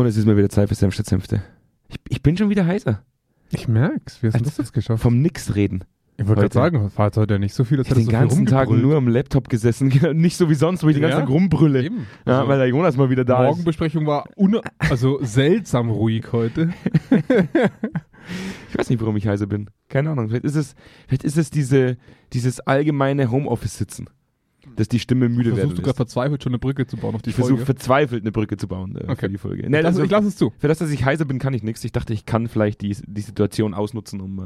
Und es ist mal wieder Zeit für Senf statt Senfte. Ich, ich bin schon wieder heißer. Ich merk's. Wie hast du das jetzt geschafft? Vom Nix reden. Ich wollte gerade sagen, war heute nicht so viel, Ich habe den ganzen so viel Tag nur am Laptop gesessen. Nicht so wie sonst, wo ich den ganzen Ja, Tag rumbrülle. Eben. Ja, Also, weil der Jonas mal wieder da ist. Morgenbesprechung war also seltsam ruhig heute. Ich weiß nicht, warum ich heiser bin. Keine Ahnung. Vielleicht ist es, vielleicht ist es diese, dieses allgemeine Homeoffice-Sitzen, dass die Stimme müde werden Versuchst du gerade verzweifelt schon eine Brücke zu bauen auf die Ich versuche Folge? verzweifelt eine Brücke zu bauen äh, für Okay. die Folge. ich, Nee, lass, ich lass es zu. für das, dass ich heiser bin, kann ich nichts. Ich dachte, ich kann vielleicht die, die Situation ausnutzen, um äh,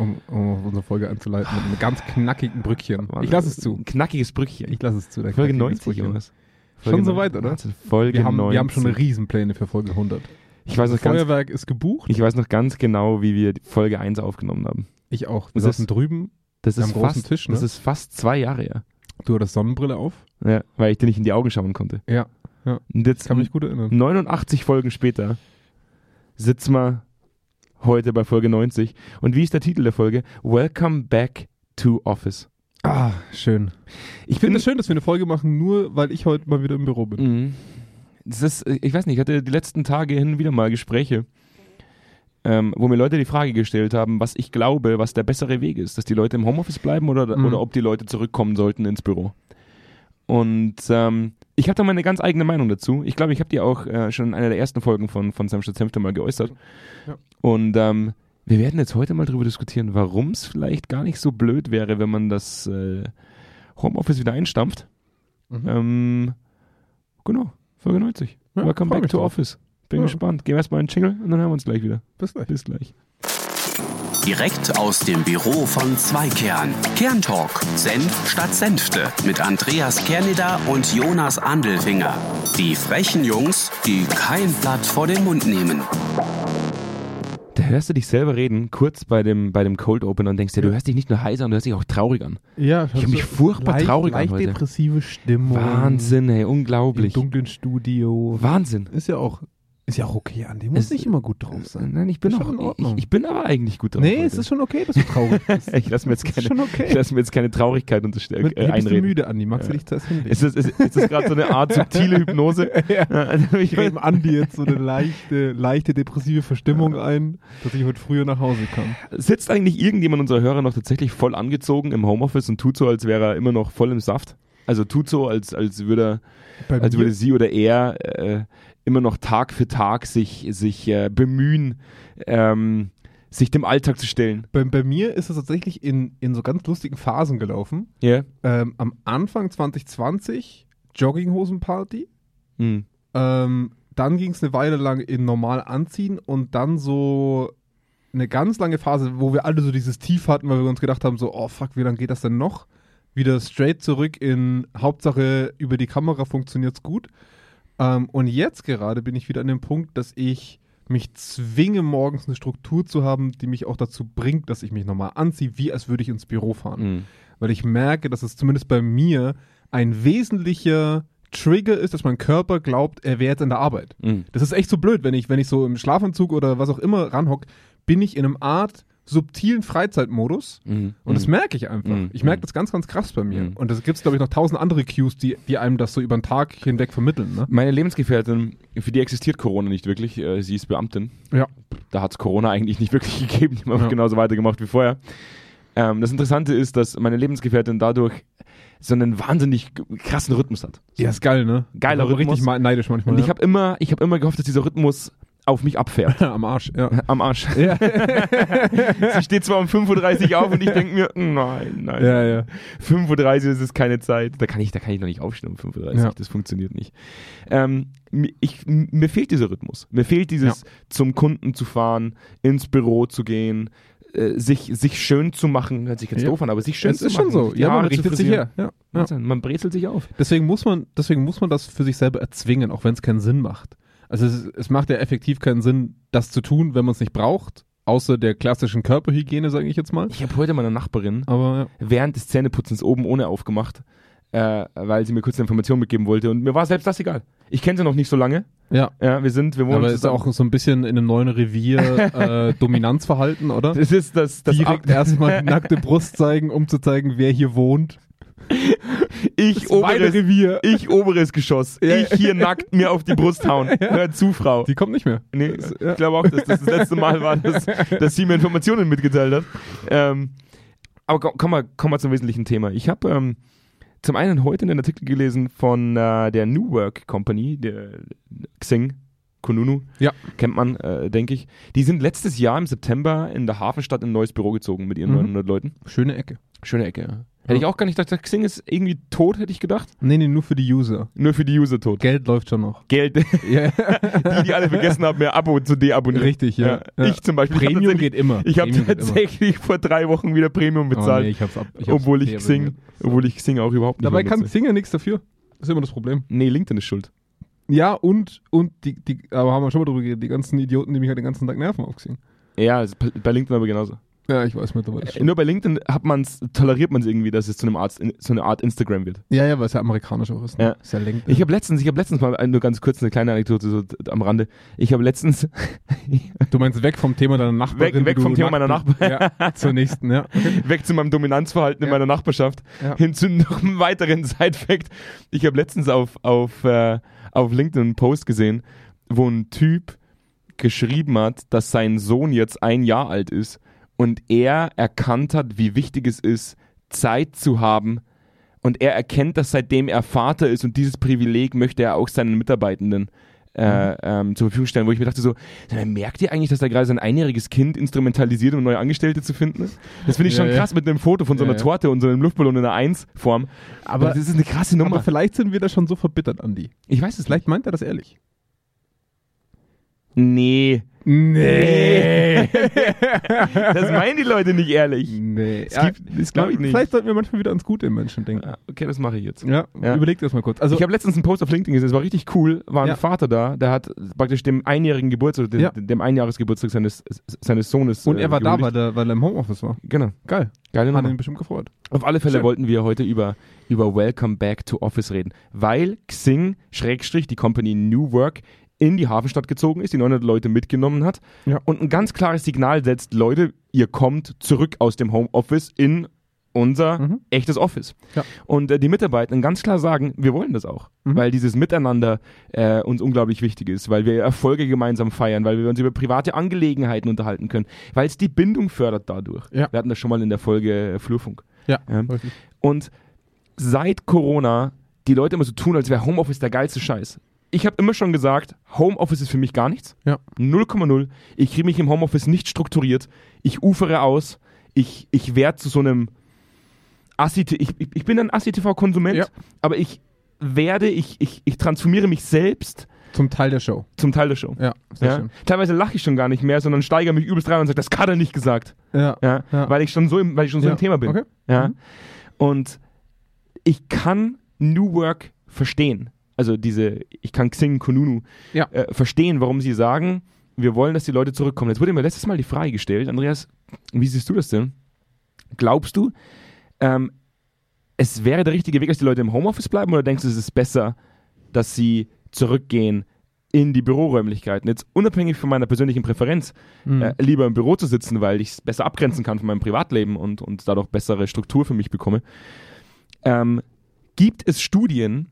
Um, um unsere Folge einzuleiten mit einem ganz knackigen Brückchen. Ich lass es zu. Ein knackiges Brückchen. Ich lass es zu. Folge knackiges 90, Brückchen. Jonas. Schon soweit, 90. oder? Folge Wir haben, 90. wir haben schon Riesenpläne für Folge 100. ich weiß, noch ganz, Feuerwerk ist gebucht. ich weiß noch ganz genau, wie wir Folge 1 aufgenommen haben. Ich auch. Wir Das saßen ist- drüben. Das ist, fast, Tisch, ne? das ist fast zwei Jahre her. Du hattest Sonnenbrille auf. Ja, weil ich dir nicht in die Augen schauen konnte. Ja. Und jetzt Kann mich gut erinnern. 89 Folgen später sitzen wir heute bei Folge 90. Und wie ist der Titel der Folge? Welcome back to Office. Ah, schön. Ich finde es schön, dass wir eine Folge machen, nur weil ich heute mal wieder im Büro bin. Mhm. Das ist, ich weiß nicht, ich hatte die letzten Tage hin wieder mal Gespräche, ähm, wo mir Leute die Frage gestellt haben, was ich glaube, was der bessere Weg ist, dass die Leute im Homeoffice bleiben oder, Mhm. oder ob die Leute zurückkommen sollten ins Büro. Und ähm, ich habe da meine ganz eigene Meinung dazu. Ich glaube, ich habe die auch äh, schon in einer der ersten Folgen von, von Sam Senfte mal geäußert. Ja. Und ähm, wir werden jetzt heute mal darüber diskutieren, warum es vielleicht gar nicht so blöd wäre, wenn man das äh, Homeoffice wieder einstampft. Mhm. Ähm, genau, Folge 90. Ja, Welcome back to drauf. Office. Bin Ja. gespannt. Gehen wir erstmal einen Jingle und dann hören wir uns gleich wieder. Bis gleich. Bis gleich. Direkt aus dem Büro von Zweikern. Kerntalk. Senf statt Senfte. Mit Andreas Kerneder und Jonas Andelfinger. Die frechen Jungs, die kein Blatt vor den Mund nehmen. Da hörst du dich selber reden, kurz bei dem, bei dem Cold Opener und denkst dir, du hörst dich nicht nur heiser, du hörst dich auch traurig an. Ja, Ich hab mich furchtbar leicht, traurig an leicht heute. depressive Stimmung. Wahnsinn, ey, Im unglaublich. dunklen Studio. Wahnsinn. Ist ja auch, ist ja auch okay, an dem muss nicht immer gut drauf sein. Nein, ich bin auch, in ich, Ordnung. ich bin aber eigentlich gut drauf. Nee, heute. es ist schon okay, dass du traurig bist. ich lasse mir jetzt keine, okay. ich lass mir jetzt keine Traurigkeit unterstellen, Mit, äh, hier bist du einreden. müde, Andi. Magst du dich zuerst hinlegen? Ist das, ist, ist das gerade so eine Art subtile Hypnose? ja. Also ich Ich gebe Andi jetzt so eine leichte, leichte depressive Verstimmung ein, dass ich heute früher nach Hause kann. Sitzt eigentlich irgendjemand unserer Hörer noch tatsächlich voll angezogen im Homeoffice und tut so, als wäre er immer noch voll im Saft? Also tut so, als, als würde als würde sie oder er äh, immer noch Tag für Tag sich, sich äh, bemühen, ähm, sich dem Alltag zu stellen. Bei, bei mir ist es tatsächlich in, in so ganz lustigen Phasen gelaufen. Ja. Ähm, am Anfang 2020 Jogginghosenparty. Hm. Ähm, dann ging es eine Weile lang in normal anziehen und dann so eine ganz lange Phase, wo wir alle so dieses Tief hatten, weil wir uns gedacht haben, so, oh fuck, wie lange geht das denn noch? Wieder straight zurück in Hauptsache über die Kamera funktioniert's gut. Ähm, und jetzt gerade bin ich wieder an dem Punkt, dass ich mich zwinge, morgens eine Struktur zu haben, die mich auch dazu bringt, dass ich mich nochmal anziehe, wie als würde ich ins Büro fahren Hm. weil ich merke, dass es zumindest bei mir ein wesentlicher Trigger ist, dass mein Körper glaubt, er wäre jetzt in der Arbeit. Hm. Das ist echt so blöd, wenn ich, wenn ich so im Schlafanzug oder was auch immer ranhock, bin ich in einem Art subtilen Freizeitmodus Hm. und das merke ich einfach. Mhm. Ich merke das ganz, ganz krass bei mir. Mhm. Und es gibt, glaube ich, noch tausend andere Cues, die, die einem das so über den Tag hinweg vermitteln. Ne? Meine Lebensgefährtin, für die existiert Corona nicht wirklich. Äh, sie ist Beamtin. Ja. Da hat es Corona eigentlich nicht wirklich gegeben. Die haben Ja. genauso weitergemacht wie vorher. Ähm, das Interessante ist, dass meine Lebensgefährtin dadurch so einen wahnsinnig krassen Rhythmus hat. So Ja, ist geil, ne? Geiler Ich bin Rhythmus. richtig neidisch manchmal. Und ich ja. habe immer, ich habe immer gehofft, dass dieser Rhythmus auf mich abfährt. am Arsch, ja. Am Arsch. ja. Sie steht zwar um 5.30 Uhr auf und ich denke mir, nein, nein. ja, ja. 5.30 Uhr ist es keine Zeit. Da kann ich, da kann ich noch nicht aufstehen um 5.30 Uhr. Ja. Das funktioniert nicht. Ähm, ich, mir fehlt dieser Rhythmus. Mir fehlt dieses zum Kunden zu fahren, ins Büro zu gehen, äh, sich, sich schön zu machen. Hört sich jetzt Ja. doof an, aber sich schön Es zu ist machen. schon so. Ja, man richtet sich her. Ja. Ja. Man brezelt sich auf. Deswegen muss man, deswegen muss man das für sich selber erzwingen, auch wenn es keinen Sinn macht. Also es, es macht ja effektiv keinen Sinn, das zu tun, wenn man es nicht braucht, außer der klassischen Körperhygiene, sage ich jetzt mal. Ich habe heute meiner Nachbarin Aber während des Zähneputzens oben ohne aufgemacht, äh, weil sie mir kurz eine Information mitgeben wollte. Und mir war selbst das egal. Ich kenne sie noch nicht so lange. ja, ja. Ja, wir sind, wir wohnen Aber ist auch so ein bisschen in einem neuen Revier äh, Dominanzverhalten, oder? Das ist das, das Direkt erstmal die nackte Brust zeigen, um zu zeigen, wer hier wohnt. Ich oberes, Revier. ich oberes Geschoss. Ja. Ich hier nackt mir auf die Brust hauen. Hör zu, Frau. Die kommt nicht mehr. Nee, ja. ich glaube auch, dass das das letzte Mal war, dass, dass sie mir Informationen mitgeteilt hat. Ähm, aber komm- kommen wir, kommen wir zum wesentlichen Thema. Ich habe ähm, zum einen heute einen Artikel gelesen von äh, der New Work Company, der Xing, Konunu, Ja. kennt man, äh, denke ich. Die sind letztes Jahr im September in der Hafenstadt in ein neues Büro gezogen mit ihren Mhm. 900 Leuten. Schöne Ecke. Schöne Ecke, ja. Hätte ich auch gar nicht gedacht, Xing ist irgendwie tot, hätte ich gedacht. Nee, nee, nur für die User. Nur für die User tot. Geld läuft schon noch. Geld, Ja. die, die alle vergessen haben, mehr Abo zu deabonnieren. Richtig, ja. ja. Ich zum Beispiel. Premium tatsächlich- geht immer. Ich habe geht immer. tatsächlich vor drei Wochen wieder Premium Oh, bezahlt, nee, ich hab's ab, ich hab's obwohl ich. Xing, obwohl ich Xing auch überhaupt nicht Dabei kann. Xing ja nichts dafür. Das ist immer das Problem. Nee, LinkedIn ist schuld. Ja, und, und die, die, aber haben wir schon mal drüber geredet, die ganzen Idioten, die mich halt den ganzen Tag nerven auf Xing. Ja, bei bei LinkedIn aber genauso. Ja, ich weiß mittlerweile Äh, schon. Nur bei LinkedIn hat man's, toleriert man es irgendwie, dass es zu einem Art, so eine Art Instagram wird. Ja, ja, weil es ja amerikanisch auch ist. Ne? Ja. Ist ja LinkedIn. Ich habe letztens, ich habe letztens mal nur ganz kurz eine kleine Anekdote so am Rande. Ich habe letztens du meinst weg vom Thema deiner Nachbarin. Weg- weg vom Thema meiner nackt- Ja, zur nächsten, ja. Okay. weg zu meinem Dominanzverhalten in Ja. meiner Nachbarschaft Ja. hin zu noch einem weiteren Side-Fact. Ich habe letztens auf, auf, äh, auf LinkedIn einen Post gesehen, wo ein Typ geschrieben hat, dass sein Sohn jetzt ein Jahr alt ist und er erkannt hat, wie wichtig es ist, Zeit zu haben. Und er erkennt, dass seitdem er Vater ist und dieses Privileg möchte er auch seinen Mitarbeitenden äh, ähm, zur Verfügung stellen, wo ich mir dachte so, merkt ihr eigentlich, dass er gerade sein einjähriges Kind instrumentalisiert, um neue Angestellte zu finden? Das finde ich Ja, schon ja. krass mit einem Foto von so einer Ja. Torte und so einem Luftballon in einer Eins-Form. Aber- das ist eine krasse Nummer. Aber vielleicht sind wir da schon so verbittert, Andi. ich weiß es Vielleicht meint er das ehrlich. nicht. Nee. Nee. Das meinen die Leute nicht ehrlich. nee. Es gibt, das glaube ich nicht. Vielleicht sollten wir manchmal wieder ans Gute im Menschen denken. Ja, okay, das mache ich jetzt. Ja, Ja. überleg das mal kurz. Also, ich habe letztens einen Post auf LinkedIn gesehen, das war richtig cool. War ein Ja. Vater da, der hat praktisch dem einjährigen Geburtstag, dem, Ja. dem Einjahresgeburtstag seines, seines Sohnes. und äh, er war da, gehuldigt. weil er, weil er im Homeoffice war. Genau. Geil. Geile Hat ihn bestimmt gefreut. Auf alle Fälle Schön. wollten wir heute über, über Welcome Back to Office reden, weil Xing, Schrägstrich, die Company New Work, in die Hafenstadt gezogen ist, die 900 Leute mitgenommen hat Ja. und ein ganz klares Signal setzt, Leute, ihr kommt zurück aus dem Homeoffice in unser Mhm. echtes Office. Ja. Und äh, die Mitarbeiter ganz klar sagen, wir wollen das auch, Mhm. weil dieses Miteinander äh, uns unglaublich wichtig ist, weil wir Erfolge gemeinsam feiern, weil wir uns über private Angelegenheiten unterhalten können, weil es die Bindung fördert dadurch. Ja. Wir hatten das schon mal in der Folge äh, Flurfunk. Ja, Ja. Und seit Corona die Leute immer so tun, als wäre Homeoffice der geilste Scheiß. Ich habe immer schon gesagt, Homeoffice ist für mich gar nichts. Ja. 0,0. Ich kriege mich im Homeoffice nicht strukturiert. Ich ufere aus. Ich, ich werde zu so einem Assi ich, ich, bin ein Assi-TV-Konsument, Ja. aber ich werde, ich, ich, ich transformiere mich selbst Zum Teil der Show. zum Teil der Show. Ja, sehr Ja? schön. Teilweise lache ich schon gar nicht mehr, sondern steigere mich übelst rein und sage, das hat er nicht gesagt. Ja. Ja? Weil ich schon so im, weil ich schon so im Thema bin. Okay. Ja? Mhm. Und ich kann New Work verstehen. Also diese, ich kann Xing, Konunu Ja. äh, verstehen, warum sie sagen, wir wollen, dass die Leute zurückkommen. Jetzt wurde mir letztes Mal die Frage gestellt, Andreas, wie siehst du das denn? Glaubst du, ähm, es wäre der richtige Weg, dass die Leute im Homeoffice bleiben oder denkst du, es ist besser, dass sie zurückgehen in die Büroräumlichkeiten? Jetzt unabhängig von meiner persönlichen Präferenz, Mhm. äh, lieber im Büro zu sitzen, weil ich es besser abgrenzen kann von meinem Privatleben und, und dadurch bessere Struktur für mich bekomme. Ähm, gibt es Studien,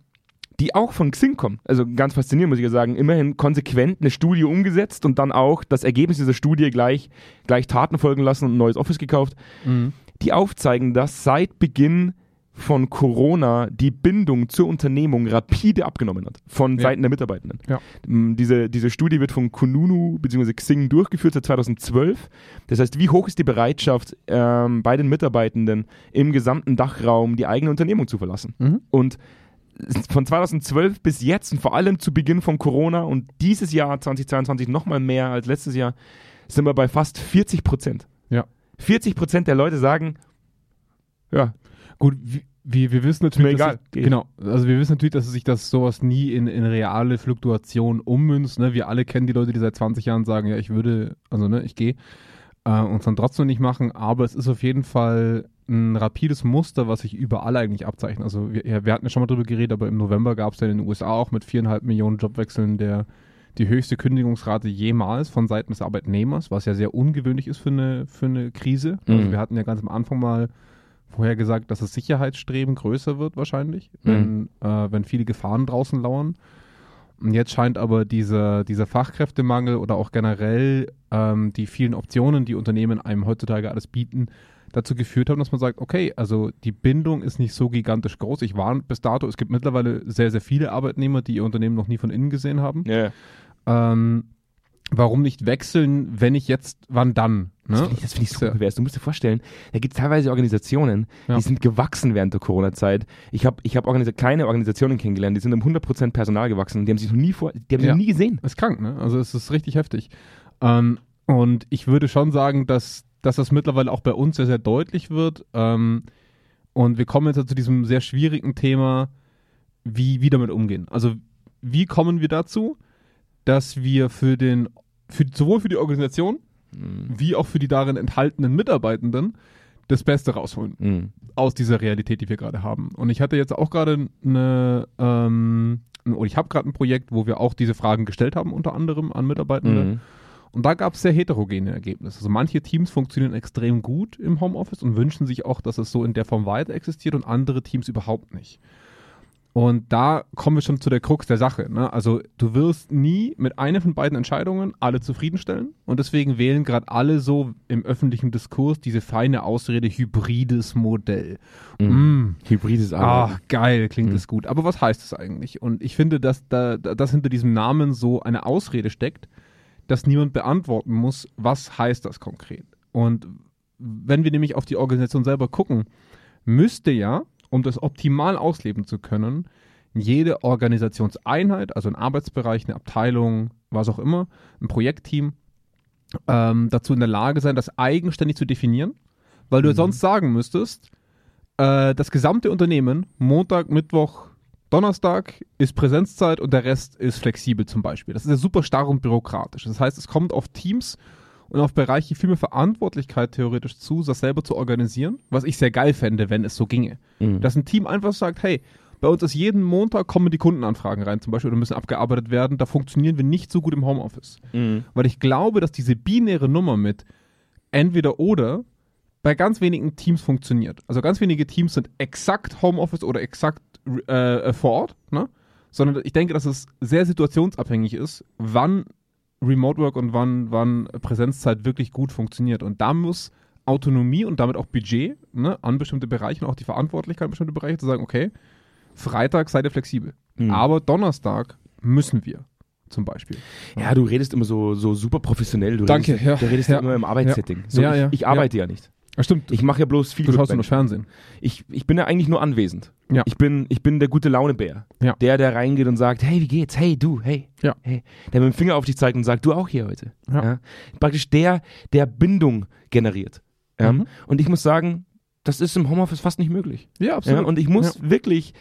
die auch von Xing kommen? Also ganz faszinierend, muss ich ja sagen. Immerhin konsequent eine Studie umgesetzt und dann auch das Ergebnis dieser Studie gleich, gleich Taten folgen lassen und ein neues Office gekauft, Mhm. die aufzeigen, dass seit Beginn von Corona die Bindung zur Unternehmung rapide abgenommen hat von Ja. Seiten der Mitarbeitenden. Ja. Diese, diese Studie wird von Kununu bzw. Xing durchgeführt seit 2012. Das heißt, wie hoch ist die Bereitschaft ähm, bei den Mitarbeitenden im gesamten Dachraum die eigene Unternehmung zu verlassen? Mhm. Und von 2012 bis jetzt und vor allem zu Beginn von Corona und dieses Jahr 2022 nochmal mehr als letztes Jahr sind wir bei fast 40 Prozent. Ja. 40 Prozent der Leute sagen, ja, Gut, wir, wir, wissen natürlich, egal, sich, geh. genau, also wir wissen natürlich, dass sich das sowas nie in, in reale Fluktuation ummünzt. Ne? Wir alle kennen die Leute, die seit 20 Jahren sagen, ja, ich würde, also ne, ich gehe äh, und es dann trotzdem nicht machen, aber es ist auf jeden Fall ein rapides Muster, was sich überall eigentlich abzeichnet. Also wir, wir hatten ja schon mal drüber geredet, aber im November gab es ja in den USA auch mit viereinhalb Millionen Jobwechseln der die höchste Kündigungsrate jemals von Seiten des Arbeitnehmers, was ja sehr ungewöhnlich ist für eine, für eine Krise. Also Mhm. wir hatten ja ganz am Anfang mal vorher gesagt, dass das Sicherheitsstreben größer wird wahrscheinlich, Mhm. wenn, äh, wenn viele Gefahren draußen lauern. Und jetzt scheint aber dieser, dieser Fachkräftemangel oder auch generell ähm, die vielen Optionen, die Unternehmen einem heutzutage alles bieten, dazu geführt haben, dass man sagt, okay, also die Bindung ist nicht so gigantisch groß. Ich war bis dato, es gibt mittlerweile sehr, sehr viele Arbeitnehmer, die ihr Unternehmen noch nie von innen gesehen haben. Ja. Ähm, warum nicht wechseln, wenn ich jetzt, wann dann? Das Ne? finde ich, das find ich super ja-. Du musst dir vorstellen, da gibt es teilweise Organisationen, Ja. die sind gewachsen während der Corona-Zeit. Ich habe ich hab organisa kleine Organisationen kennengelernt, die sind um 100% Personal gewachsen. Die haben sich noch nie vor, die haben sie Ja. noch nie gesehen. Ist krank, ne? Also es ist richtig heftig. Ähm, und ich würde schon sagen, dass, dass das mittlerweile auch bei uns sehr, sehr deutlich wird. Ähm, und wir kommen jetzt zu diesem sehr schwierigen Thema, wie, wie damit umgehen. Also wie kommen wir dazu, dass wir für den, für, sowohl für die Organisation Mhm. wie auch für die darin enthaltenen Mitarbeitenden das Beste rausholen Mhm. aus dieser Realität, die wir gerade haben. Und ich hatte jetzt auch gerade eine, ähm, oder ich habe gerade ein Projekt, wo wir auch diese Fragen gestellt haben, unter anderem an Mitarbeitende. Mhm. Und da gab es sehr heterogene Ergebnisse. Also manche Teams funktionieren extrem gut im Homeoffice und wünschen sich auch, dass es so in der Form weiter existiert und andere Teams überhaupt nicht. Und da kommen wir schon zu der Krux der Sache. Ne? Also du wirst nie mit einer von beiden Entscheidungen alle zufriedenstellen. Und deswegen wählen gerade alle so im öffentlichen Diskurs diese feine Ausrede hybrides Modell. Mhm. Mm, Hybrides Ah, Arbeiten. geil, klingt Mhm. es gut. Aber was heißt es eigentlich? Und ich finde, dass da, da- dass hinter diesem Namen so eine Ausrede steckt, dass niemand beantworten muss, was heißt das konkret. Und wenn wir nämlich auf die Organisation selber gucken, müsste ja, um das optimal ausleben zu können, jede Organisationseinheit, also ein Arbeitsbereich, eine Abteilung, was auch immer, ein Projektteam, ähm, dazu in der Lage sein, das eigenständig zu definieren, weil du Mhm. sonst sagen müsstest, äh, das gesamte Unternehmen, Montag, Mittwoch, Donnerstag ist Präsenzzeit und der Rest ist flexibel zum Beispiel. Das ist ja super starr und bürokratisch. Das heißt, es kommt auf Teams und auf Bereiche viel mehr Verantwortlichkeit theoretisch zu, das selber zu organisieren, was ich sehr geil fände, wenn es so ginge. Mhm. Dass ein Team einfach sagt, hey, bei uns ist jeden Montag kommen die Kundenanfragen rein zum Beispiel oder müssen abgearbeitet werden, da funktionieren wir nicht so gut im Homeoffice. Mhm. Weil ich glaube, dass diese binäre Nummer mit entweder oder bei ganz wenigen Teams funktioniert. Also ganz wenige Teams sind exakt Homeoffice oder exakt äh, vor Ort, ne? sondern ich denke, dass es sehr situationsabhängig ist, wann Remote Work und wann, wann Präsenzzeit wirklich gut funktioniert. Und da muss Autonomie und damit auch Budget ne, an bestimmte Bereiche und auch die Verantwortlichkeit an bestimmte Bereiche zu sagen, okay, Freitag seid ihr flexibel, Mhm. aber Donnerstag müssen wir zum Beispiel. Ja, du redest immer so, so super professionell. Du Danke, redest, ja. Du redest Ja. immer im Arbeitssetting. So, Ja, ich, ja, ich arbeite ja, nicht. Ja, stimmt. Ich mache ja bloß viel du schaust nur. Fernsehen. ich, ich bin ja eigentlich nur anwesend. Ja. Ich bin, ich bin der gute Launebär. Ja. Der, der reingeht und sagt, hey, wie geht's? Hey, du, hey. Ja. hey. Der mit dem Finger auf dich zeigt und sagt, du auch hier heute. Ja. Praktisch der, der Bindung generiert. Ja. Mhm. Und ich muss sagen, das ist im Homeoffice fast nicht möglich. Ja, Ja. Und ich muss wirklich,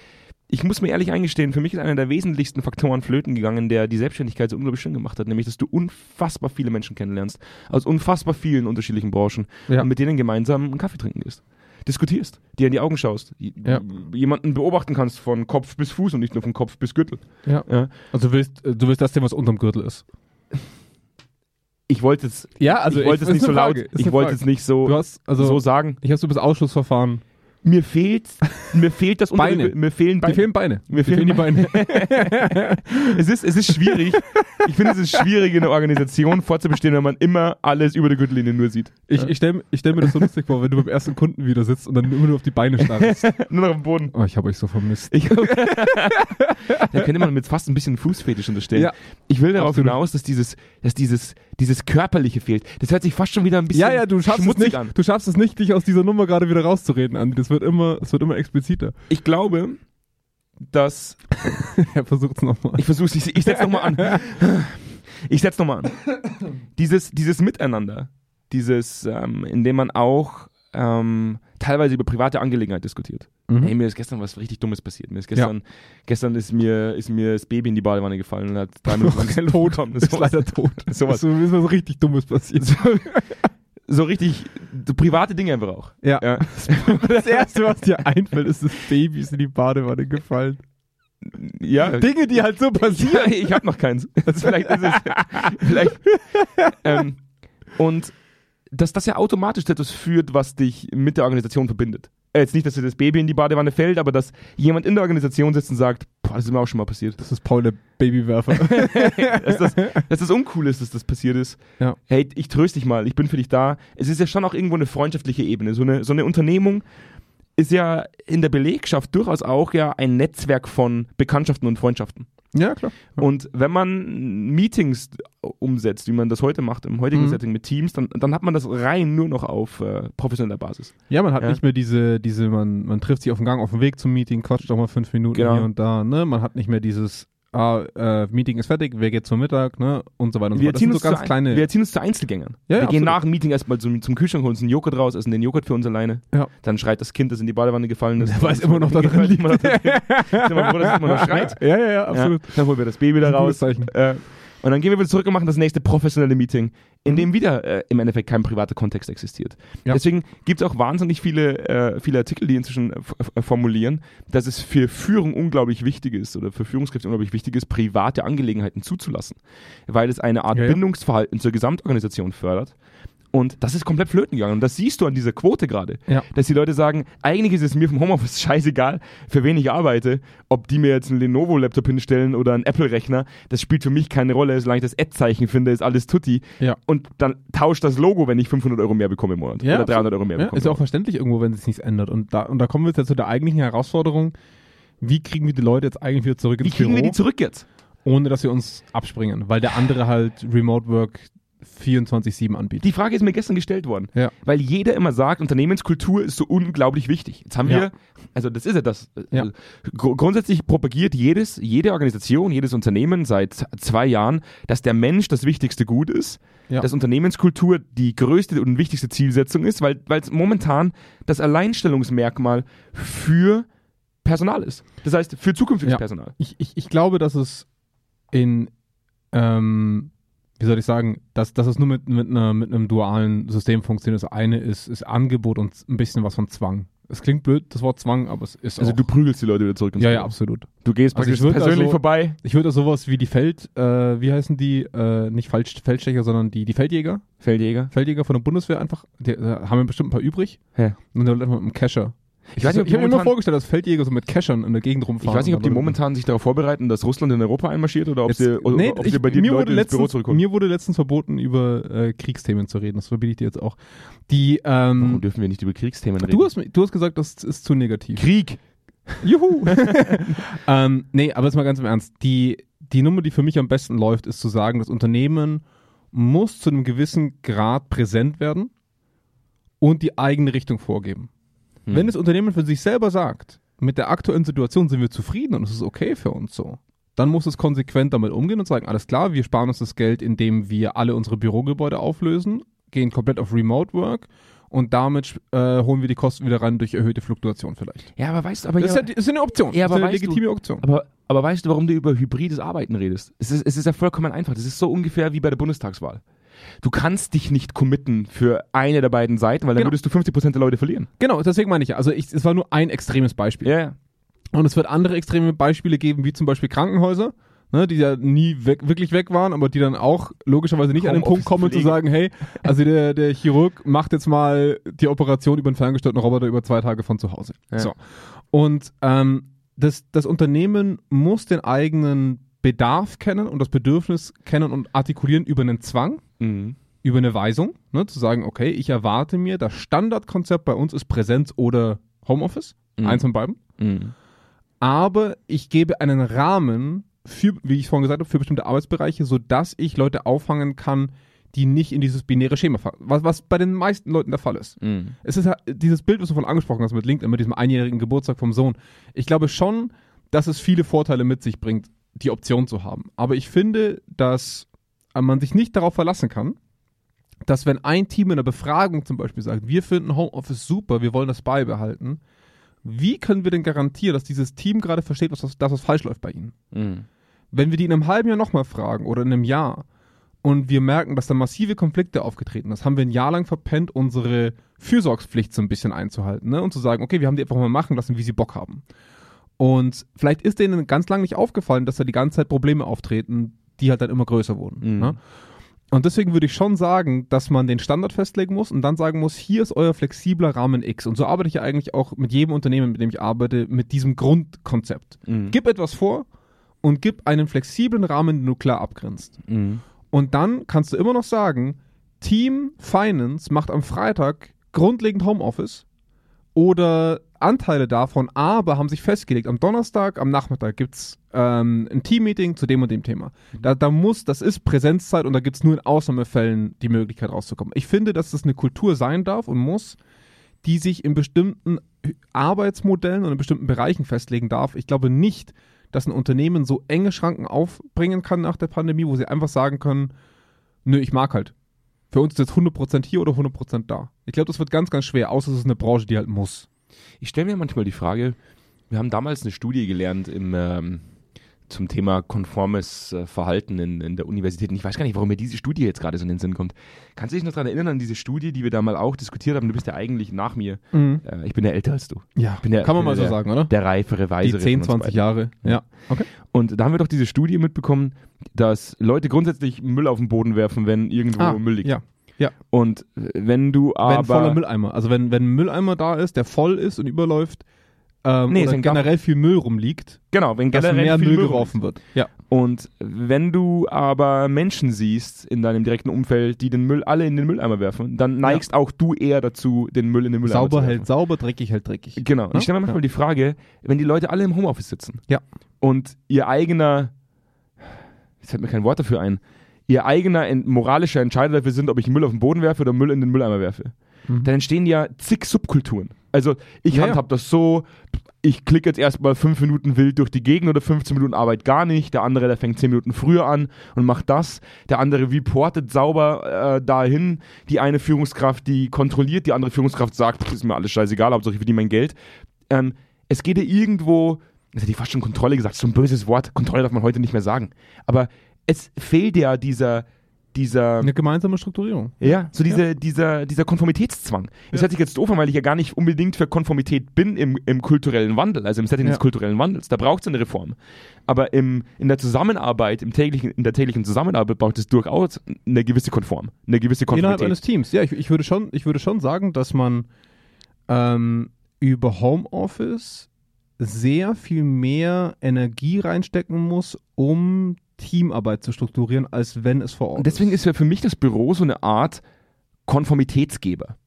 ich muss mir ehrlich eingestehen, für mich ist einer der wesentlichsten Faktoren flöten gegangen, der die Selbstständigkeit so unglaublich schön gemacht hat, nämlich, dass du unfassbar viele Menschen kennenlernst, aus unfassbar vielen unterschiedlichen Branchen Ja. und mit denen gemeinsam einen Kaffee trinken gehst. Diskutierst, dir in die Augen schaust, Ja. jemanden beobachten kannst von Kopf bis Fuß und nicht nur von Kopf bis Gürtel. Ja. Ja. Also du willst, du willst das sehen, was unterm Gürtel ist. Ich wollte es, Ja, also ich wollte es nicht so laut, Frage, ist ich wollte es nicht so, hast, also so sagen. ich habe so das Ausschlussverfahren. Mir fehlt, mir fehlt das Beine. mir fehlen Mir Beine. fehlen Beine. Mir fehlen die Beine. es ist, es ist schwierig. Ich finde, es ist schwierig, in einer Organisation vorzubestehen, wenn man immer alles über der Gürtellinie nur sieht. Ich, ich stelle ich stell mir das so lustig vor, wenn du beim ersten Kunden wieder sitzt und dann immer nur auf die Beine starrst. Nur noch am Boden. Oh, ich habe euch so vermisst. Ich, da könnte man mit fast ein bisschen Fußfetisch unterstellen. Ja. Ich will darauf Absolut. hinaus, dass dieses, dass dieses, dieses Körperliche fehlt. Das hört sich fast schon wieder ein bisschen Ja, ja, du schaffst, es schmutzig nicht, an. du schaffst es nicht, dich aus dieser Nummer gerade wieder rauszureden, Andi. Das wird immer, es wird immer expliziter. Ich glaube, dass er versucht es nochmal. ich versuche ich, ich setze nochmal an. Ich setze nochmal an. Dieses, dieses Miteinander, dieses, ähm, in dem man auch ähm, teilweise über private Angelegenheiten diskutiert. Mhm. Hey, mir ist gestern was richtig Dummes passiert. Mir ist gestern, gestern ist mir, ist mir das Baby in die Badewanne gefallen und hat drei Minuten lang keine Luft bekommen. Das ist leider tot. Sowas. So ist was richtig Dummes passiert. So, so richtig so private Dinge einfach auch. Ja. Ja. Das erste, was dir einfällt, ist das Baby ist in die Badewanne gefallen. ja. Dinge, die halt so passieren. Ja, ich habe noch keins. Das vielleicht ist es. Vielleicht. Ähm, und dass das ja automatisch zu etwas führt, was dich mit der Organisation verbindet. Äh, Jetzt nicht, dass dir das Baby in die Badewanne fällt, aber dass jemand in der Organisation sitzt und sagt, boah, das ist mir auch schon mal passiert. Das ist Paul der Babywerfer. dass, das, dass das uncool ist, dass das passiert ist. Ja. Hey, ich tröste dich mal, ich bin für dich da. Es ist ja schon auch irgendwo eine freundschaftliche Ebene. So eine, so eine Unternehmung ist ja in der Belegschaft durchaus auch ja ein Netzwerk von Bekanntschaften und Freundschaften. Ja, klar. Ja. Und wenn man Meetings umsetzt, wie man das heute macht, im heutigen Mhm. Setting mit Teams, dann, dann hat man das rein nur noch auf äh, professioneller Basis. Ja, man hat Ja. nicht mehr diese, diese, man, man trifft sich auf dem Gang, auf dem Weg zum Meeting, quatscht doch mal fünf Minuten Genau. hier und da, ne? Man hat nicht mehr dieses, ah, äh, Meeting ist fertig, wer geht zum Mittag, ne? Und so weiter und so Wir fort. Das erziehen, sind uns so ganz zu, kleine. wir erziehen uns zu Einzelgängern. Ja, ja, wir gehen absolut. nach dem Meeting erstmal zum, zum Kühlschrank, holen uns einen Joghurt raus, essen den Joghurt für uns alleine. Ja. Dann schreit das Kind, das in die Badewanne gefallen ist. Der weiß immer noch, da drin liegt. Immer noch da drin. Wir froh, dass immer noch schreit. ja, ja, ja, absolut. Dann holen wir das Baby da raus. Äh, und dann gehen wir wieder zurück und machen das nächste professionelle Meeting, in Mhm. dem wieder äh, im Endeffekt kein privater Kontext existiert. Ja. Deswegen gibt es auch wahnsinnig viele, äh, viele Artikel, die inzwischen äh, f- formulieren, dass es für Führung unglaublich wichtig ist oder für Führungskräfte unglaublich wichtig ist, private Angelegenheiten zuzulassen, weil es eine Art Ja, ja. Bindungsverhalten zur Gesamtorganisation fördert. Und das ist komplett flöten gegangen. Und das siehst du an dieser Quote gerade. Ja. Dass die Leute sagen, eigentlich ist es mir vom Homeoffice scheißegal, für wen ich arbeite. Ob die mir jetzt einen Lenovo-Laptop hinstellen oder einen Apple-Rechner, das spielt für mich keine Rolle. Solange ich das Ad-Zeichen finde, ist alles tutti. Ja. Und dann tauscht das Logo, wenn ich 500 Euro mehr bekomme im Monat. Ja, oder 300 Euro mehr Ja, bekomme. ist ja auch verständlich irgendwo, wenn sich nichts ändert. Und da, und da kommen wir jetzt zu der eigentlichen Herausforderung, wie kriegen wir die Leute jetzt eigentlich wieder zurück Wie ins kriegen Büro, wir die zurück jetzt? ohne dass wir uns abspringen, weil der andere halt Remote Work 24-7 anbietet. Die Frage ist mir gestern gestellt worden. Ja. Weil jeder immer sagt, Unternehmenskultur ist so unglaublich wichtig. Jetzt haben Ja. wir, also das ist ja das. Ja. Also gr- grundsätzlich propagiert jedes, jede Organisation, jedes Unternehmen seit zwei Jahren, dass der Mensch das wichtigste Gut ist, dass Unternehmenskultur die größte und wichtigste Zielsetzung ist, weil weil es momentan das Alleinstellungsmerkmal für Personal ist. Das heißt, für zukünftiges. Personal. ich, ich, ich glaube, dass es in, ähm, wie soll ich sagen, dass, dass es nur mit, mit, einer, mit einem dualen System funktioniert. Das eine ist, ist Angebot und ein bisschen was von Zwang. Es klingt blöd, das Wort Zwang, aber es ist Also auch. du prügelst die Leute wieder zurück ja, ja, Büro. absolut. Du gehst Also praktisch würd persönlich also- vorbei. Ich würde sowas wie die Feld, äh, wie heißen die, äh, nicht Feld, Feldstecher, sondern die, die Feldjäger, Feldjäger. Feldjäger von der Bundeswehr einfach, die, äh, haben wir bestimmt ein paar übrig. Ja. Und dann mit einem Cacher. Ich, weiß nicht, ob ich die habe mir immer vorgestellt, dass Feldjäger so mit Cachern in der Gegend rumfahren. Ich weiß nicht, ob die momentan sich darauf vorbereiten, dass Russland in Europa einmarschiert oder ob Jetzt- sie, oder, nee, ob ich- sie bei dir Leute wurde ins Büro letztens- zurückholen. Mir wurde letztens verboten, über äh, Kriegsthemen zu reden. Das verbiete ich dir jetzt auch. Die, ähm, Warum dürfen wir nicht über Kriegsthemen reden? du, hast, du hast gesagt, das ist zu negativ. Krieg. Juhu! ähm, nee, aber jetzt mal ganz im Ernst. Die, die Nummer, die für mich am besten läuft, ist zu sagen, das Unternehmen muss zu einem gewissen Grad präsent werden und die eigene Richtung vorgeben. Hm. Wenn das Unternehmen für sich selber sagt, mit der aktuellen Situation sind wir zufrieden und es ist okay für uns so, dann muss es konsequent damit umgehen und sagen, alles klar, wir sparen uns das Geld, indem wir alle unsere Bürogebäude auflösen, gehen komplett auf Remote Work und damit äh, holen wir die Kosten wieder rein durch erhöhte Fluktuation vielleicht. Ja, aber weißt du, aber, Das ist, ja, das ist eine Option. Ja, das aber ist eine weißt du- legitime Option. aber, aber weißt du, warum du über hybrides Arbeiten redest? Es ist, es ist ja vollkommen einfach. Das ist so ungefähr wie bei der Bundestagswahl. Du kannst dich nicht committen für eine der beiden Seiten, weil dann Genau. würdest du 50% der Leute verlieren. Genau, deswegen meine ich ja. Also ich, es war nur ein extremes Beispiel. Ja, ja. Und es wird andere extreme Beispiele geben, wie zum Beispiel Krankenhäuser, ne, die ja nie weg, wirklich weg waren, aber die dann auch logischerweise nicht an den Punkt kommen zu Homeoffice-Pflege. sagen, hey, also der, der Chirurg macht jetzt mal die Operation über einen ferngesteuerten Roboter über zwei Tage von zu Hause. Ja. So. Und ähm, das, das Unternehmen muss den eigenen Bedarf kennen und das Bedürfnis kennen und artikulieren über einen Zwang, Mhm. über eine Weisung, ne, zu sagen, okay, ich erwarte mir, das Standardkonzept bei uns ist Präsenz oder Homeoffice, Mhm. eins von beiden Mhm. aber ich gebe einen Rahmen für, wie ich vorhin gesagt habe, für bestimmte Arbeitsbereiche, sodass ich Leute auffangen kann, die nicht in dieses binäre Schema fallen. Was, was bei den meisten Leuten der Fall ist. Mhm. Es ist ja dieses Bild, was du vorhin angesprochen hast mit LinkedIn, mit diesem einjährigen Geburtstag vom Sohn. Ich glaube schon, dass es viele Vorteile mit sich bringt, die Option zu haben. Aber ich finde, dass man sich nicht darauf verlassen kann, dass wenn ein Team in einer Befragung zum Beispiel sagt, wir finden Homeoffice super, wir wollen das beibehalten, wie können wir denn garantieren, dass dieses Team gerade versteht, was, das, dass was falsch läuft bei ihnen? Mhm. Wenn wir die in einem halben Jahr nochmal fragen oder in einem Jahr und wir merken, dass da massive Konflikte aufgetreten sind, haben wir ein Jahr lang verpennt, unsere Fürsorgspflicht so ein bisschen einzuhalten ne? und zu sagen, okay, wir haben die einfach mal machen lassen, wie sie Bock haben. Und vielleicht ist denen ganz lange nicht aufgefallen, dass da die ganze Zeit Probleme auftreten, die halt dann immer größer wurden. Mhm. Ne? Und deswegen würde ich schon sagen, dass man den Standard festlegen muss und dann sagen muss, hier ist euer flexibler Rahmen X. Und so arbeite ich ja eigentlich auch mit jedem Unternehmen, mit dem ich arbeite, mit diesem Grundkonzept. Mhm. Gib etwas vor und gib einen flexiblen Rahmen, den du klar abgrenzt. Mhm. Und dann kannst du immer noch sagen, Team Finance macht am Freitag grundlegend Homeoffice oder Anteile davon, aber haben sich festgelegt, am Donnerstag, am Nachmittag gibt es ähm, ein Teammeeting zu dem und dem Thema. Da, da muss, das ist Präsenzzeit und da gibt es nur in Ausnahmefällen die Möglichkeit rauszukommen. Ich finde, dass das eine Kultur sein darf und muss, die sich in bestimmten Arbeitsmodellen und in bestimmten Bereichen festlegen darf. Ich glaube nicht, dass ein Unternehmen so enge Schranken aufbringen kann nach der Pandemie, wo sie einfach sagen können, nö, ich mag halt. Für uns ist jetzt 100% hier oder 100% da. Ich glaube, das wird ganz, ganz schwer, außer es ist eine Branche, die halt muss. Ich stelle mir manchmal die Frage, wir haben damals eine Studie gelernt im, ähm, zum Thema konformes äh, Verhalten in, in der Universität. Und ich weiß gar nicht, warum mir diese Studie jetzt gerade so in den Sinn kommt. Kannst du dich noch daran erinnern, an diese Studie, die wir da mal auch diskutiert haben? Du bist ja eigentlich nach mir. Äh, ich bin ja älter als du. Ja, der- kann man mal so der- sagen, oder? Der reifere, Die weisere. 10, von uns 20 beiden. Jahre. Ja. Okay. Und da haben wir doch diese Studie mitbekommen, dass Leute grundsätzlich Müll auf den Boden werfen, wenn irgendwo Müll liegt. Ah, Ja. Und wenn du aber... wenn voller Mülleimer. Also wenn, wenn ein Mülleimer da ist, der voll ist und überläuft, ähm, Nee, oder generell viel Müll rumliegt, Genau, wenn generell mehr viel Müll Müll geworfen wird. Ja. Und wenn du aber Menschen siehst in deinem direkten Umfeld, die den Müll alle in den Mülleimer werfen, dann neigst auch du eher dazu, den Müll in den Mülleimer Sauber zu werfen. hält sauber, dreckig hält dreckig. Genau. Ne? ich stelle mir manchmal Ja. die Frage, wenn die Leute alle im Homeoffice sitzen Ja. und ihr eigener, jetzt fällt mir kein Wort dafür ein, ihr eigener moralischer Entscheider dafür sind, ob ich Müll auf den Boden werfe oder Müll in den Mülleimer werfe, Mhm. dann entstehen ja zig Subkulturen. Also ich Ja, handhab das so, ich klicke jetzt erstmal fünf Minuten wild durch die Gegend oder 15 Minuten Arbeit gar nicht. Der andere, der fängt 10 Minuten früher an und macht das. Der andere reportet sauber äh, dahin. Die eine Führungskraft, die kontrolliert, die andere Führungskraft sagt, "Pff, ist mir alles scheißegal, Hauptsache ich verdiene mein Geld. Ähm, es geht ja irgendwo, das hätte ich fast schon Kontrolle gesagt, so ein böses Wort, Kontrolle darf man heute nicht mehr sagen. Aber es fehlt ja dieser, dieser Eine gemeinsame Strukturierung. ja, so diese, dieser, dieser Konformitätszwang. Das Ja. hört sich jetzt doof an, weil ich ja gar nicht unbedingt für Konformität bin im, im kulturellen Wandel, also im Setting Ja. des kulturellen Wandels. Da braucht es eine Reform. Aber im, in der Zusammenarbeit, im täglichen, in der täglichen Zusammenarbeit braucht es durchaus eine gewisse Konform, eine gewisse Innerhalb Konformität. eines Teams. Ja, ich, ich, würde schon, ich würde schon sagen, dass man ähm, über Homeoffice sehr viel mehr Energie reinstecken muss, um Teamarbeit zu strukturieren, als wenn es vor Ort Und deswegen ist ja für mich das Büro so eine Art Konformitätsgeber,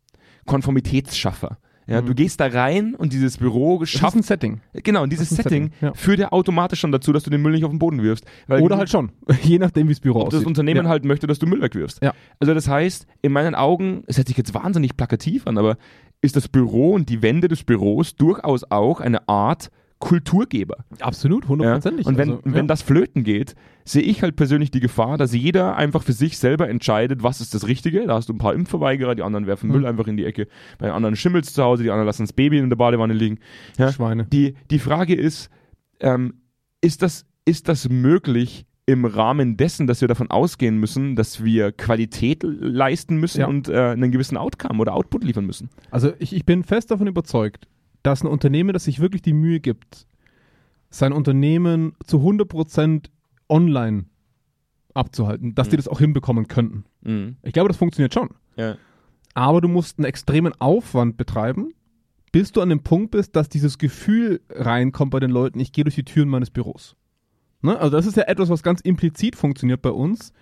Konformitätsschaffer. Ja, Mhm. Du gehst da rein und dieses Büro Das ist schafft ein Setting. Genau, und dieses Das ist Setting, Setting, ja. führt ja automatisch schon dazu, dass du den Müll nicht auf den Boden wirfst. Oder halt schon. Je nachdem, wie das Büro ob das aussieht. Unternehmen ja. halt möchte, dass du Müll wegwirfst. Ja. Also das heißt, in meinen Augen, es hört sich jetzt wahnsinnig plakativ an, aber ist das Büro und die Wände des Büros durchaus auch eine Art Kulturgeber. Absolut, Ja? hundertprozentig. Und wenn, Also, wenn ja. das flöten geht, sehe ich halt persönlich die Gefahr, dass jeder einfach für sich selber entscheidet, was ist das Richtige. Da hast du ein paar Impfverweigerer, die anderen werfen Mhm. Müll einfach in die Ecke. Bei den anderen schimmelt's zu Hause, die anderen lassen das Baby in der Badewanne liegen. Ja? Schweine. Die, die Frage ist, ähm, ist, das, ist das möglich im Rahmen dessen, dass wir davon ausgehen müssen, dass wir Qualität leisten müssen Ja. und äh, einen gewissen Outcome oder Output liefern müssen? Also ich, ich bin fest davon überzeugt, dass ein Unternehmen, das sich wirklich die Mühe gibt, sein Unternehmen zu 100% online abzuhalten, dass die Mhm. das auch hinbekommen könnten. Mhm. Ich glaube, das funktioniert schon. Ja. Aber du musst einen extremen Aufwand betreiben, bis du an dem Punkt bist, dass dieses Gefühl reinkommt bei den Leuten, ich gehe durch die Türen meines Büros. Ne? Also das ist ja etwas, was ganz implizit funktioniert bei uns.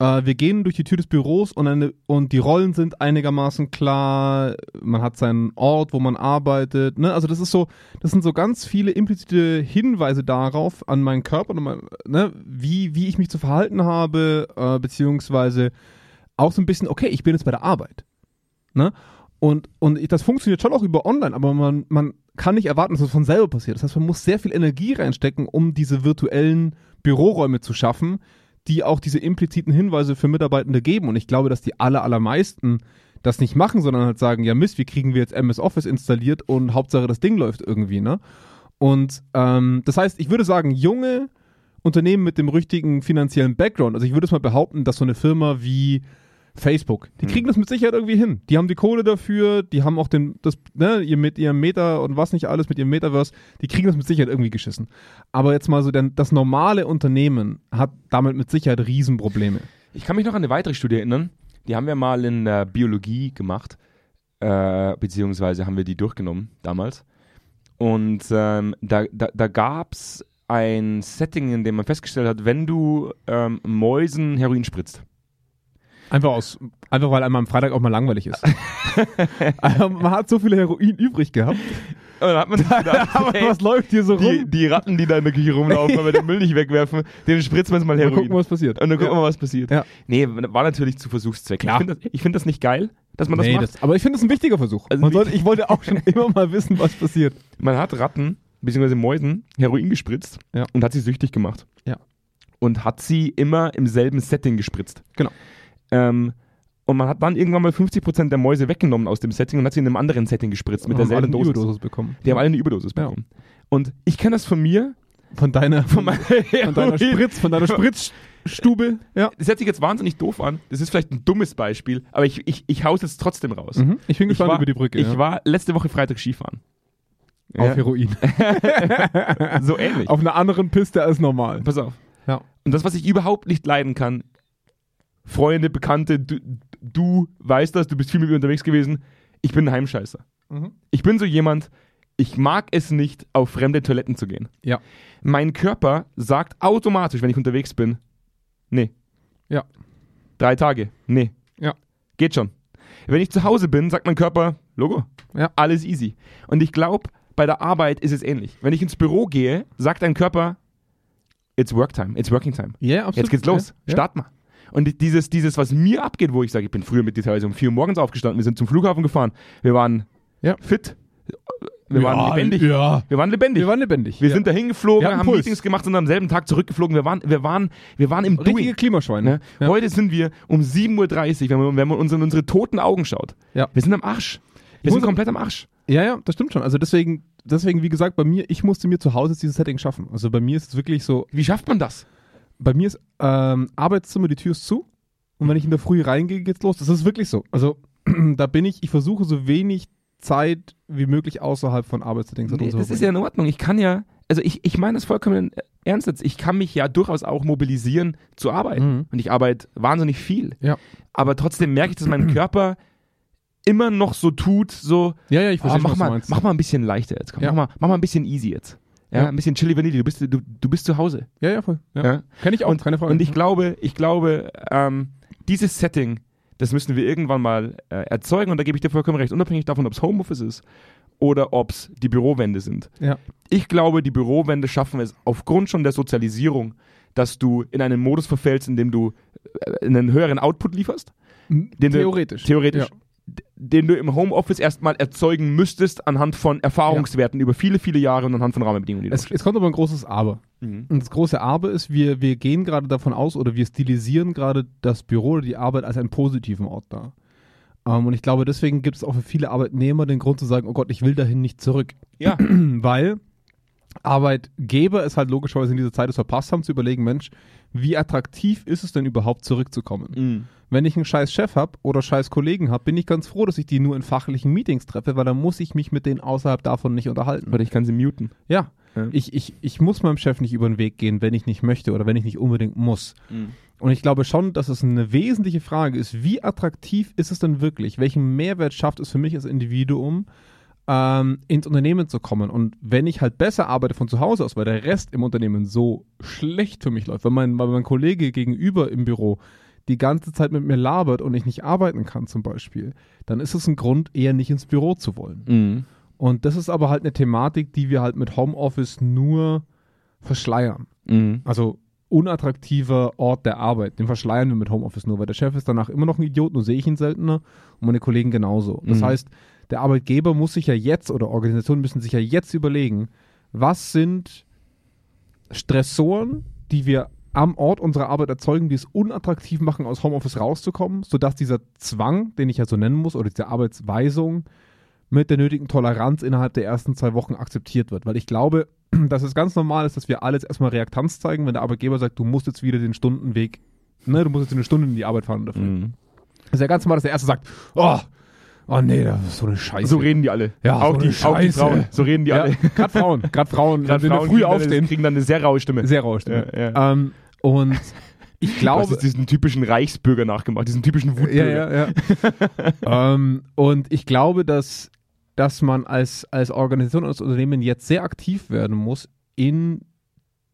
Äh, wir gehen durch die Tür des Büros und, eine, und die Rollen sind einigermaßen klar. Man hat seinen Ort, wo man arbeitet. Ne? Also das ist so, das sind so ganz viele implizite Hinweise darauf an meinen Körper, und mein, ne? wie, wie ich mich zu verhalten habe, äh, beziehungsweise auch so ein bisschen, okay, ich bin jetzt bei der Arbeit. Ne? Und, und ich- das funktioniert schon auch über online, aber man, man kann nicht erwarten, dass es von selber passiert. Das heißt, man muss sehr viel Energie reinstecken, um diese virtuellen Büroräume zu schaffen, die auch diese impliziten Hinweise für Mitarbeitende geben. Und ich glaube, dass die aller, allermeisten das nicht machen, sondern halt sagen, ja Mist, wie kriegen wir jetzt MS Office installiert und Hauptsache das Ding läuft irgendwie, ne? Und ähm, das heißt, ich würde sagen, junge Unternehmen mit dem richtigen finanziellen Background, also ich würde es mal behaupten, dass so eine Firma wie Facebook, die Hm. kriegen das mit Sicherheit irgendwie hin. Die haben die Kohle dafür, die haben auch den, das, ne, ihr mit ihrem Meta und was nicht alles, mit ihrem Metaverse, die kriegen das mit Sicherheit irgendwie geschissen. Aber jetzt mal so, denn das normale Unternehmen hat damit mit Sicherheit Riesenprobleme. Ich kann mich noch an eine weitere Studie erinnern. Die haben wir mal in äh, Biologie gemacht, äh, beziehungsweise haben wir die durchgenommen damals. Und ähm, da, da, da gab es ein Setting, in dem man festgestellt hat, wenn du ähm, Mäusen Heroin spritzt. Einfach aus, einfach weil einem am Freitag auch mal langweilig ist. Also, man hat so viel Heroin übrig gehabt. Und dann hat man sich gedacht, Aber was läuft hier so die, rum? die Ratten, die da in der Küche rumlaufen, weil wir den Müll nicht wegwerfen, denen spritzen wir jetzt mal Heroin. gucken, was passiert. Und dann gucken wir, was passiert. Ja. Nee, war natürlich zu Versuchszwecken. Ich finde das, ich find das nicht geil, dass man das Nee, macht. das, aber ich finde es ein wichtiger Versuch. Also Man sollte, ich wollte auch schon immer mal wissen, was passiert. Man hat Ratten, beziehungsweise Mäusen, Heroin gespritzt Ja. und hat sie süchtig gemacht. Ja. Und hat sie immer im selben Setting gespritzt. Genau. Ähm, und man hat dann irgendwann mal 50% der Mäuse weggenommen aus dem Setting und hat sie in einem anderen Setting gespritzt mit Und haben derselben alle eine Dosis. Überdosis bekommen. Die haben alle eine Überdosis Ja. bekommen. Und ich kenne das von mir, Von deiner, von, meiner von deiner Spritz, von deiner Spritzstube. Ja. Das hört sich jetzt wahnsinnig doof an. Das ist vielleicht ein dummes Beispiel, aber ich, ich, ich hau's jetzt trotzdem raus. Mhm. Ich bin Ich gespannt war, über die Brücke. ich ja. war letzte Woche Freitag Skifahren. auf Ja, Heroin. so ähnlich. auf einer anderen Piste als normal. Pass auf. Ja. Und das, was ich überhaupt nicht leiden kann, Freunde, Bekannte, du, du weißt das, du bist viel mit mir unterwegs gewesen, ich bin ein Heimscheißer. Mhm. Ich bin so jemand, ich mag es nicht, auf fremde Toiletten zu gehen. Ja. Mein Körper sagt automatisch, wenn ich unterwegs bin, nee. Ja. Drei Tage, nee. Ja. Geht schon. Wenn ich zu Hause bin, sagt mein Körper, Logo, Ja. alles easy. Und ich glaube, bei der Arbeit ist es ähnlich. Wenn ich ins Büro gehe, sagt dein Körper, it's work time, it's working time. Ja, absolut. Jetzt geht's los. Ja. Start mal. Und dieses, dieses, was mir abgeht, wo ich sage, ich bin früher mit dir teilweise um 4 Uhr morgens aufgestanden, wir sind zum Flughafen gefahren, wir waren Ja. fit, wir waren lebendig. Ja. Wir waren lebendig. Wir waren lebendig. Wir ja. sind dahin geflogen, Wir hatten haben Puls. Meetings gemacht und am selben Tag zurückgeflogen. Wir waren, wir waren, wir waren im richtige Doing. Klimaschweine. Ne? Ja. Heute sind wir um 7.30 Uhr, wenn man, wenn man uns in unsere toten Augen schaut. Ja. Wir sind am Arsch. Wir Ich sind komplett am Arsch. Ja, ja, das stimmt schon. Also deswegen, deswegen, wie gesagt, bei mir, ich musste mir zu Hause dieses Setting schaffen. Also bei mir ist es wirklich so, Wie schafft man das? Bei mir ist ähm, Arbeitszimmer, die Tür ist zu. Und wenn ich in der Früh reingehe, geht's los. Das ist wirklich so. Also da bin ich, ich versuche so wenig Zeit wie möglich außerhalb von Arbeitssettings Nee, das ist ja in Ordnung. Ich kann ja, also ich, ich meine das vollkommen ernst jetzt. Ich kann mich ja durchaus auch mobilisieren zu arbeiten. Mhm. Und ich arbeite wahnsinnig viel. Ja. Aber trotzdem merke ich, dass mein Körper immer noch so tut, so, Ja, ja, ich verstehe, mach, was du mal, mach mal ein bisschen leichter jetzt. Komm, Ja. mach, mal, mach mal ein bisschen easy jetzt. Ja, Ja. ein bisschen Chili Vanille. Du bist, du, du bist zu Hause. Ja, ja, voll. Ja. Ja. Kenn ich auch, Und, keine Frage. und ich glaube, ich glaube, ähm, dieses Setting, das müssen wir irgendwann mal äh, erzeugen und da gebe ich dir vollkommen recht, unabhängig davon, ob es Homeoffice ist oder ob es die Bürowände sind. ja. Ich glaube, die Bürowände schaffen es aufgrund schon der Sozialisierung, dass du in einen Modus verfällst, in dem du äh, einen höheren Output lieferst, Den du- Theoretisch. theoretisch, Ja. Den du im Homeoffice erstmal erzeugen müsstest anhand von Erfahrungswerten über viele, viele Jahre und anhand von Rahmenbedingungen. Die du Es, es kommt aber ein großes Aber. Mhm. Und das große Aber ist, wir, wir gehen gerade davon aus oder wir stilisieren gerade das Büro oder die Arbeit als einen positiven Ort dar. Ähm, und ich glaube, deswegen gibt es auch für viele Arbeitnehmer den Grund zu sagen, oh Gott, ich will dahin nicht zurück. Ja, Weil Arbeitgeber es halt logischerweise in dieser Zeit es verpasst haben, zu überlegen, Mensch, wie attraktiv ist es denn überhaupt zurückzukommen? Mhm. Wenn ich einen scheiß Chef habe oder scheiß Kollegen habe, bin ich ganz froh, dass ich die nur in fachlichen Meetings treffe, weil dann muss ich mich mit denen außerhalb davon nicht unterhalten. Oder ich kann sie muten. Ja, Ja. Ich, ich, ich muss meinem Chef nicht über den Weg gehen, wenn ich nicht möchte oder wenn ich nicht unbedingt muss. Mhm. Und ich glaube schon, dass es eine wesentliche Frage ist, wie attraktiv ist es denn wirklich? Welchen Mehrwert schafft es für mich als Individuum, ähm, ins Unternehmen zu kommen? Und wenn ich halt besser arbeite von zu Hause aus, weil der Rest im Unternehmen so schlecht für mich läuft, weil mein, weil mein Kollege gegenüber im Büro die ganze Zeit mit mir labert und ich nicht arbeiten kann zum Beispiel, dann ist es ein Grund, eher nicht ins Büro zu wollen. Mhm. Und das ist aber halt eine Thematik, die wir halt mit Homeoffice nur verschleiern. Mhm. Also unattraktiver Ort der Arbeit, den verschleiern wir mit Homeoffice nur, weil der Chef ist danach immer noch ein Idiot, nur sehe ich ihn seltener und meine Kollegen genauso. Das Mhm. heißt, der Arbeitgeber muss sich ja jetzt oder Organisationen müssen sich ja jetzt überlegen, was sind Stressoren, die wir am Ort unserer Arbeit erzeugen, die es unattraktiv machen, aus Homeoffice rauszukommen, sodass dieser Zwang, den ich ja so nennen muss, oder diese Arbeitsweisung mit der nötigen Toleranz innerhalb der ersten zwei Wochen akzeptiert wird. Weil ich glaube, dass es ganz normal ist, dass wir alles erstmal Reaktanz zeigen, wenn der Arbeitgeber sagt, du musst jetzt wieder den Stundenweg, ne, du musst jetzt eine Stunde in die Arbeit fahren dafür. Mhm. Das ist ja ganz normal, dass der Erste sagt, oh, oh nee, das ist so eine Scheiße. So reden die alle. Ja, auch, so die, auch die. Frauen. So reden die ja, alle. gerade Frauen, gerade Frauen, Gerade wenn Frauen früh aufstehen, kriegen dann eine sehr raue Stimme. sehr raue Stimme. Ja, ja. Ähm, und Ich Du hast glaube, diesen typischen Reichsbürger nachgemacht, diesen typischen ja, Wutbürger. ja, ja. ähm, und ich glaube, dass, dass man als, als Organisation, als Unternehmen jetzt sehr aktiv werden muss in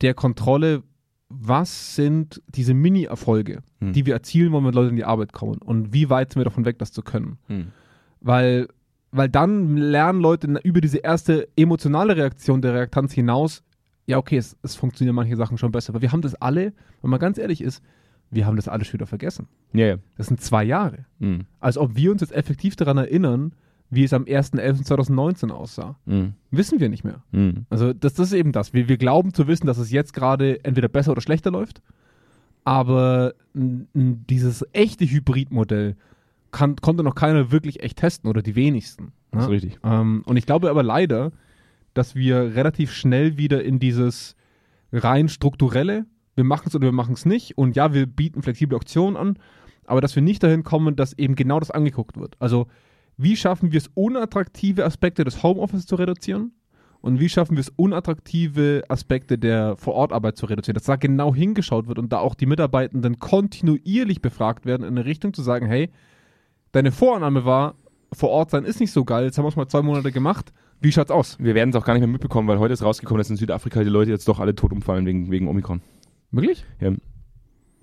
der Kontrolle, was sind diese Mini-Erfolge, Hm. die wir erzielen wollen, wenn Leute in die Arbeit kommen und wie weit sind wir davon weg, das zu können. Hm. Weil, weil dann lernen Leute über diese erste emotionale Reaktion der Reaktanz hinaus, ja, okay, es, es funktionieren manche Sachen schon besser. Aber wir haben das alle, wenn man ganz ehrlich ist, wir haben das alle schon wieder vergessen. Ja, ja. Das sind zwei Jahre. Hm. Als ob wir uns jetzt effektiv daran erinnern, wie es am 1.11.2019 aussah. Hm. Wissen wir nicht mehr. Hm. Also das, das ist eben das. Wir, wir glauben zu wissen, dass es jetzt gerade entweder besser oder schlechter läuft. Aber dieses echte Hybridmodell kann, konnte noch keiner wirklich echt testen oder die wenigsten. Das ist ne? richtig. Ähm, und ich glaube aber leider, dass wir relativ schnell wieder in dieses rein strukturelle, wir machen es oder wir machen es nicht. Und ja, wir bieten flexible Optionen an, aber dass wir nicht dahin kommen, dass eben genau das angeguckt wird. Also wie schaffen wir es, unattraktive Aspekte des Homeoffice zu reduzieren? Und wie schaffen wir es, unattraktive Aspekte der Vorortarbeit zu reduzieren? Dass da genau hingeschaut wird und da auch die Mitarbeitenden kontinuierlich befragt werden, in eine Richtung zu sagen, hey, deine Vorannahme war, vor Ort sein ist nicht so geil, jetzt haben wir es mal zwei Monate gemacht, wie schaut's aus? Wir werden es auch gar nicht mehr mitbekommen, weil heute ist rausgekommen, dass in Südafrika die Leute jetzt doch alle tot umfallen wegen, wegen Omikron. Wirklich? Ja,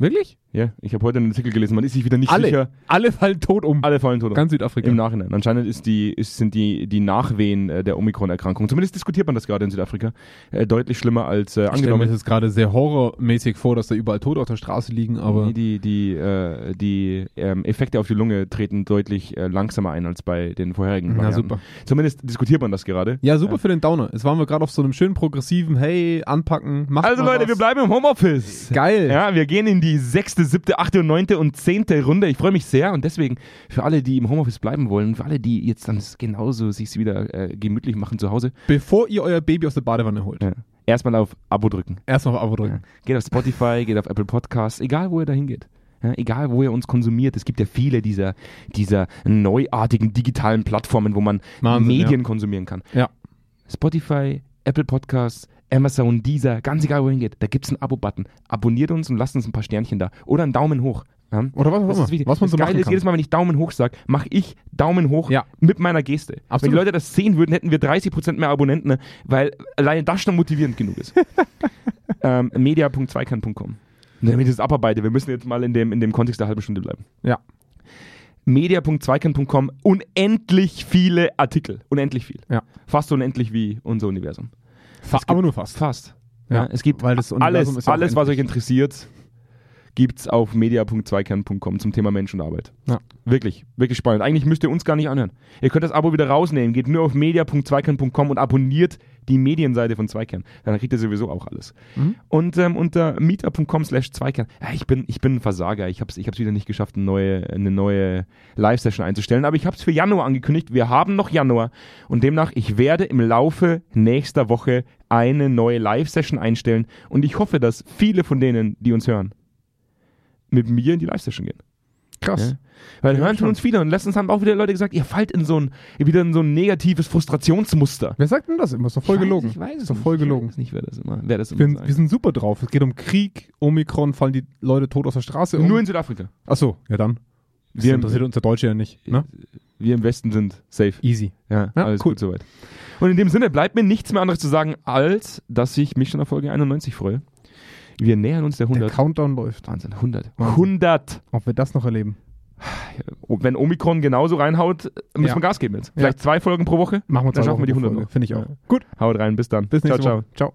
Wirklich? Ja ich habe heute einen Artikel gelesen, man ist sich wieder nicht Alle. sicher. Alle fallen tot um. Alle fallen tot um. Ganz Südafrika. Im Nachhinein. Anscheinend ist die, ist, sind die, die Nachwehen äh, der Omikron-Erkrankung, zumindest diskutiert man das gerade in Südafrika, äh, deutlich schlimmer als äh, ich stelle mir angenommen. das gerade sehr horrormäßig vor, dass da überall Tote auf der Straße liegen, aber Nee, die die, äh, die ähm, Effekte auf die Lunge treten deutlich äh, langsamer ein als bei den vorherigen Varianten. super. Zumindest diskutiert man das gerade. Ja, super für den Downer. Jetzt waren wir gerade auf so einem schönen progressiven, hey, anpacken, macht Also Leute, was. wir bleiben im Homeoffice. Geil. Ja, wir gehen in die sechste, siebte, achte und neunte und zehnte Runde. Ich freue mich sehr und deswegen für alle, die im Homeoffice bleiben wollen, für alle, die jetzt dann genauso sich wieder äh, gemütlich machen zu Hause, Bevor ihr euer Baby aus der Badewanne holt. ja, erstmal auf Abo drücken. Erstmal auf Abo Ja. drücken. Geht auf Spotify, geht auf Apple Podcasts, egal wo ihr dahin geht. Ja, egal, wo ihr uns konsumiert. Es gibt ja viele dieser, dieser neuartigen digitalen Plattformen, wo man Wahnsinn, Medien konsumieren kann. Ja. Spotify, Apple Podcasts, Amazon, Deezer, ganz egal, wohin geht. Da gibt es einen Abo-Button. Abonniert uns und lasst uns ein paar Sternchen da. Oder einen Daumen hoch. Ja? Oder was immer. ist. Was man das so machen ist, jedes Mal, wenn ich Daumen hoch sage, mache ich Daumen hoch Ja. mit meiner Geste. Wenn Absolut. die Leute das sehen würden, hätten wir 30% mehr Abonnenten, ne? weil alleine das schon motivierend genug ist. ähm, media.zweikern.com. Damit ich das abarbeite, wir müssen jetzt mal in dem, in dem Kontext der halben Stunde bleiben. Ja. media.zweikern.com unendlich viele Artikel. Unendlich viel. Ja. Fast unendlich wie unser Universum. Fa Es gibt- aber nur fast. Fast. Ja, Ja, es gibt weil das Universum alles, ja alles was euch endlich. Interessiert, gibt's auf media.zweikern.com zum Thema Mensch und Arbeit. Ja. Wirklich, wirklich spannend. Eigentlich müsst ihr uns gar nicht anhören. Ihr könnt das Abo wieder rausnehmen. Geht nur auf media.zweikern.com und abonniert die Medienseite von Zweikern. Dann kriegt ihr sowieso auch alles. Mhm. Und ähm, unter meetup.com slash Zweikern. Ja, ich, bin, ich bin ein Versager. Ich habe es ich hab's wieder nicht geschafft, eine neue, eine neue Live-Session einzustellen. Aber ich habe es für Januar angekündigt. Wir haben noch Januar. Und demnach, ich werde im Laufe nächster Woche eine neue Live-Session einstellen. Und ich hoffe, dass viele von denen, die uns hören, mit mir in die Live-Session gehen. Krass. Ja? Weil Ja, hören schon. von uns viele und letztens haben auch wieder Leute gesagt, ihr fallt in so ein, wieder in so ein negatives Frustrationsmuster. Wer sagt denn das immer? Ist doch voll Ich weiß- gelogen. Ich weiß es Ist doch nicht. voll Ich gelogen. weiß nicht, wer das immer, wer das immer Wir, wir sind super drauf. Es geht um Krieg, Omikron, fallen die Leute tot aus der Straße um. Nur in Südafrika. Achso, ja dann. Das Wir, interessiert uns der Deutsche ja nicht. Ne? wir im Westen sind safe. Easy. Ja, Ja, alles cool. gut soweit. Und in dem Sinne bleibt mir nichts mehr anderes zu sagen, als dass ich mich schon auf Folge 91 freue. Wir nähern uns der Der 100. Countdown läuft. Wahnsinn, 100. Wahnsinn. 100. Ob wir das noch erleben. Und wenn Omikron genauso reinhaut, müssen Ja. wir Gas geben jetzt. Vielleicht zwei Folgen pro Woche. Machen wir Dann zwei schaffen wir die Wochen 100 Folge. noch. Finde ich auch. Ja. Gut. Haut rein, bis dann. Bis nächste ciao, ciao. Woche. Ciao.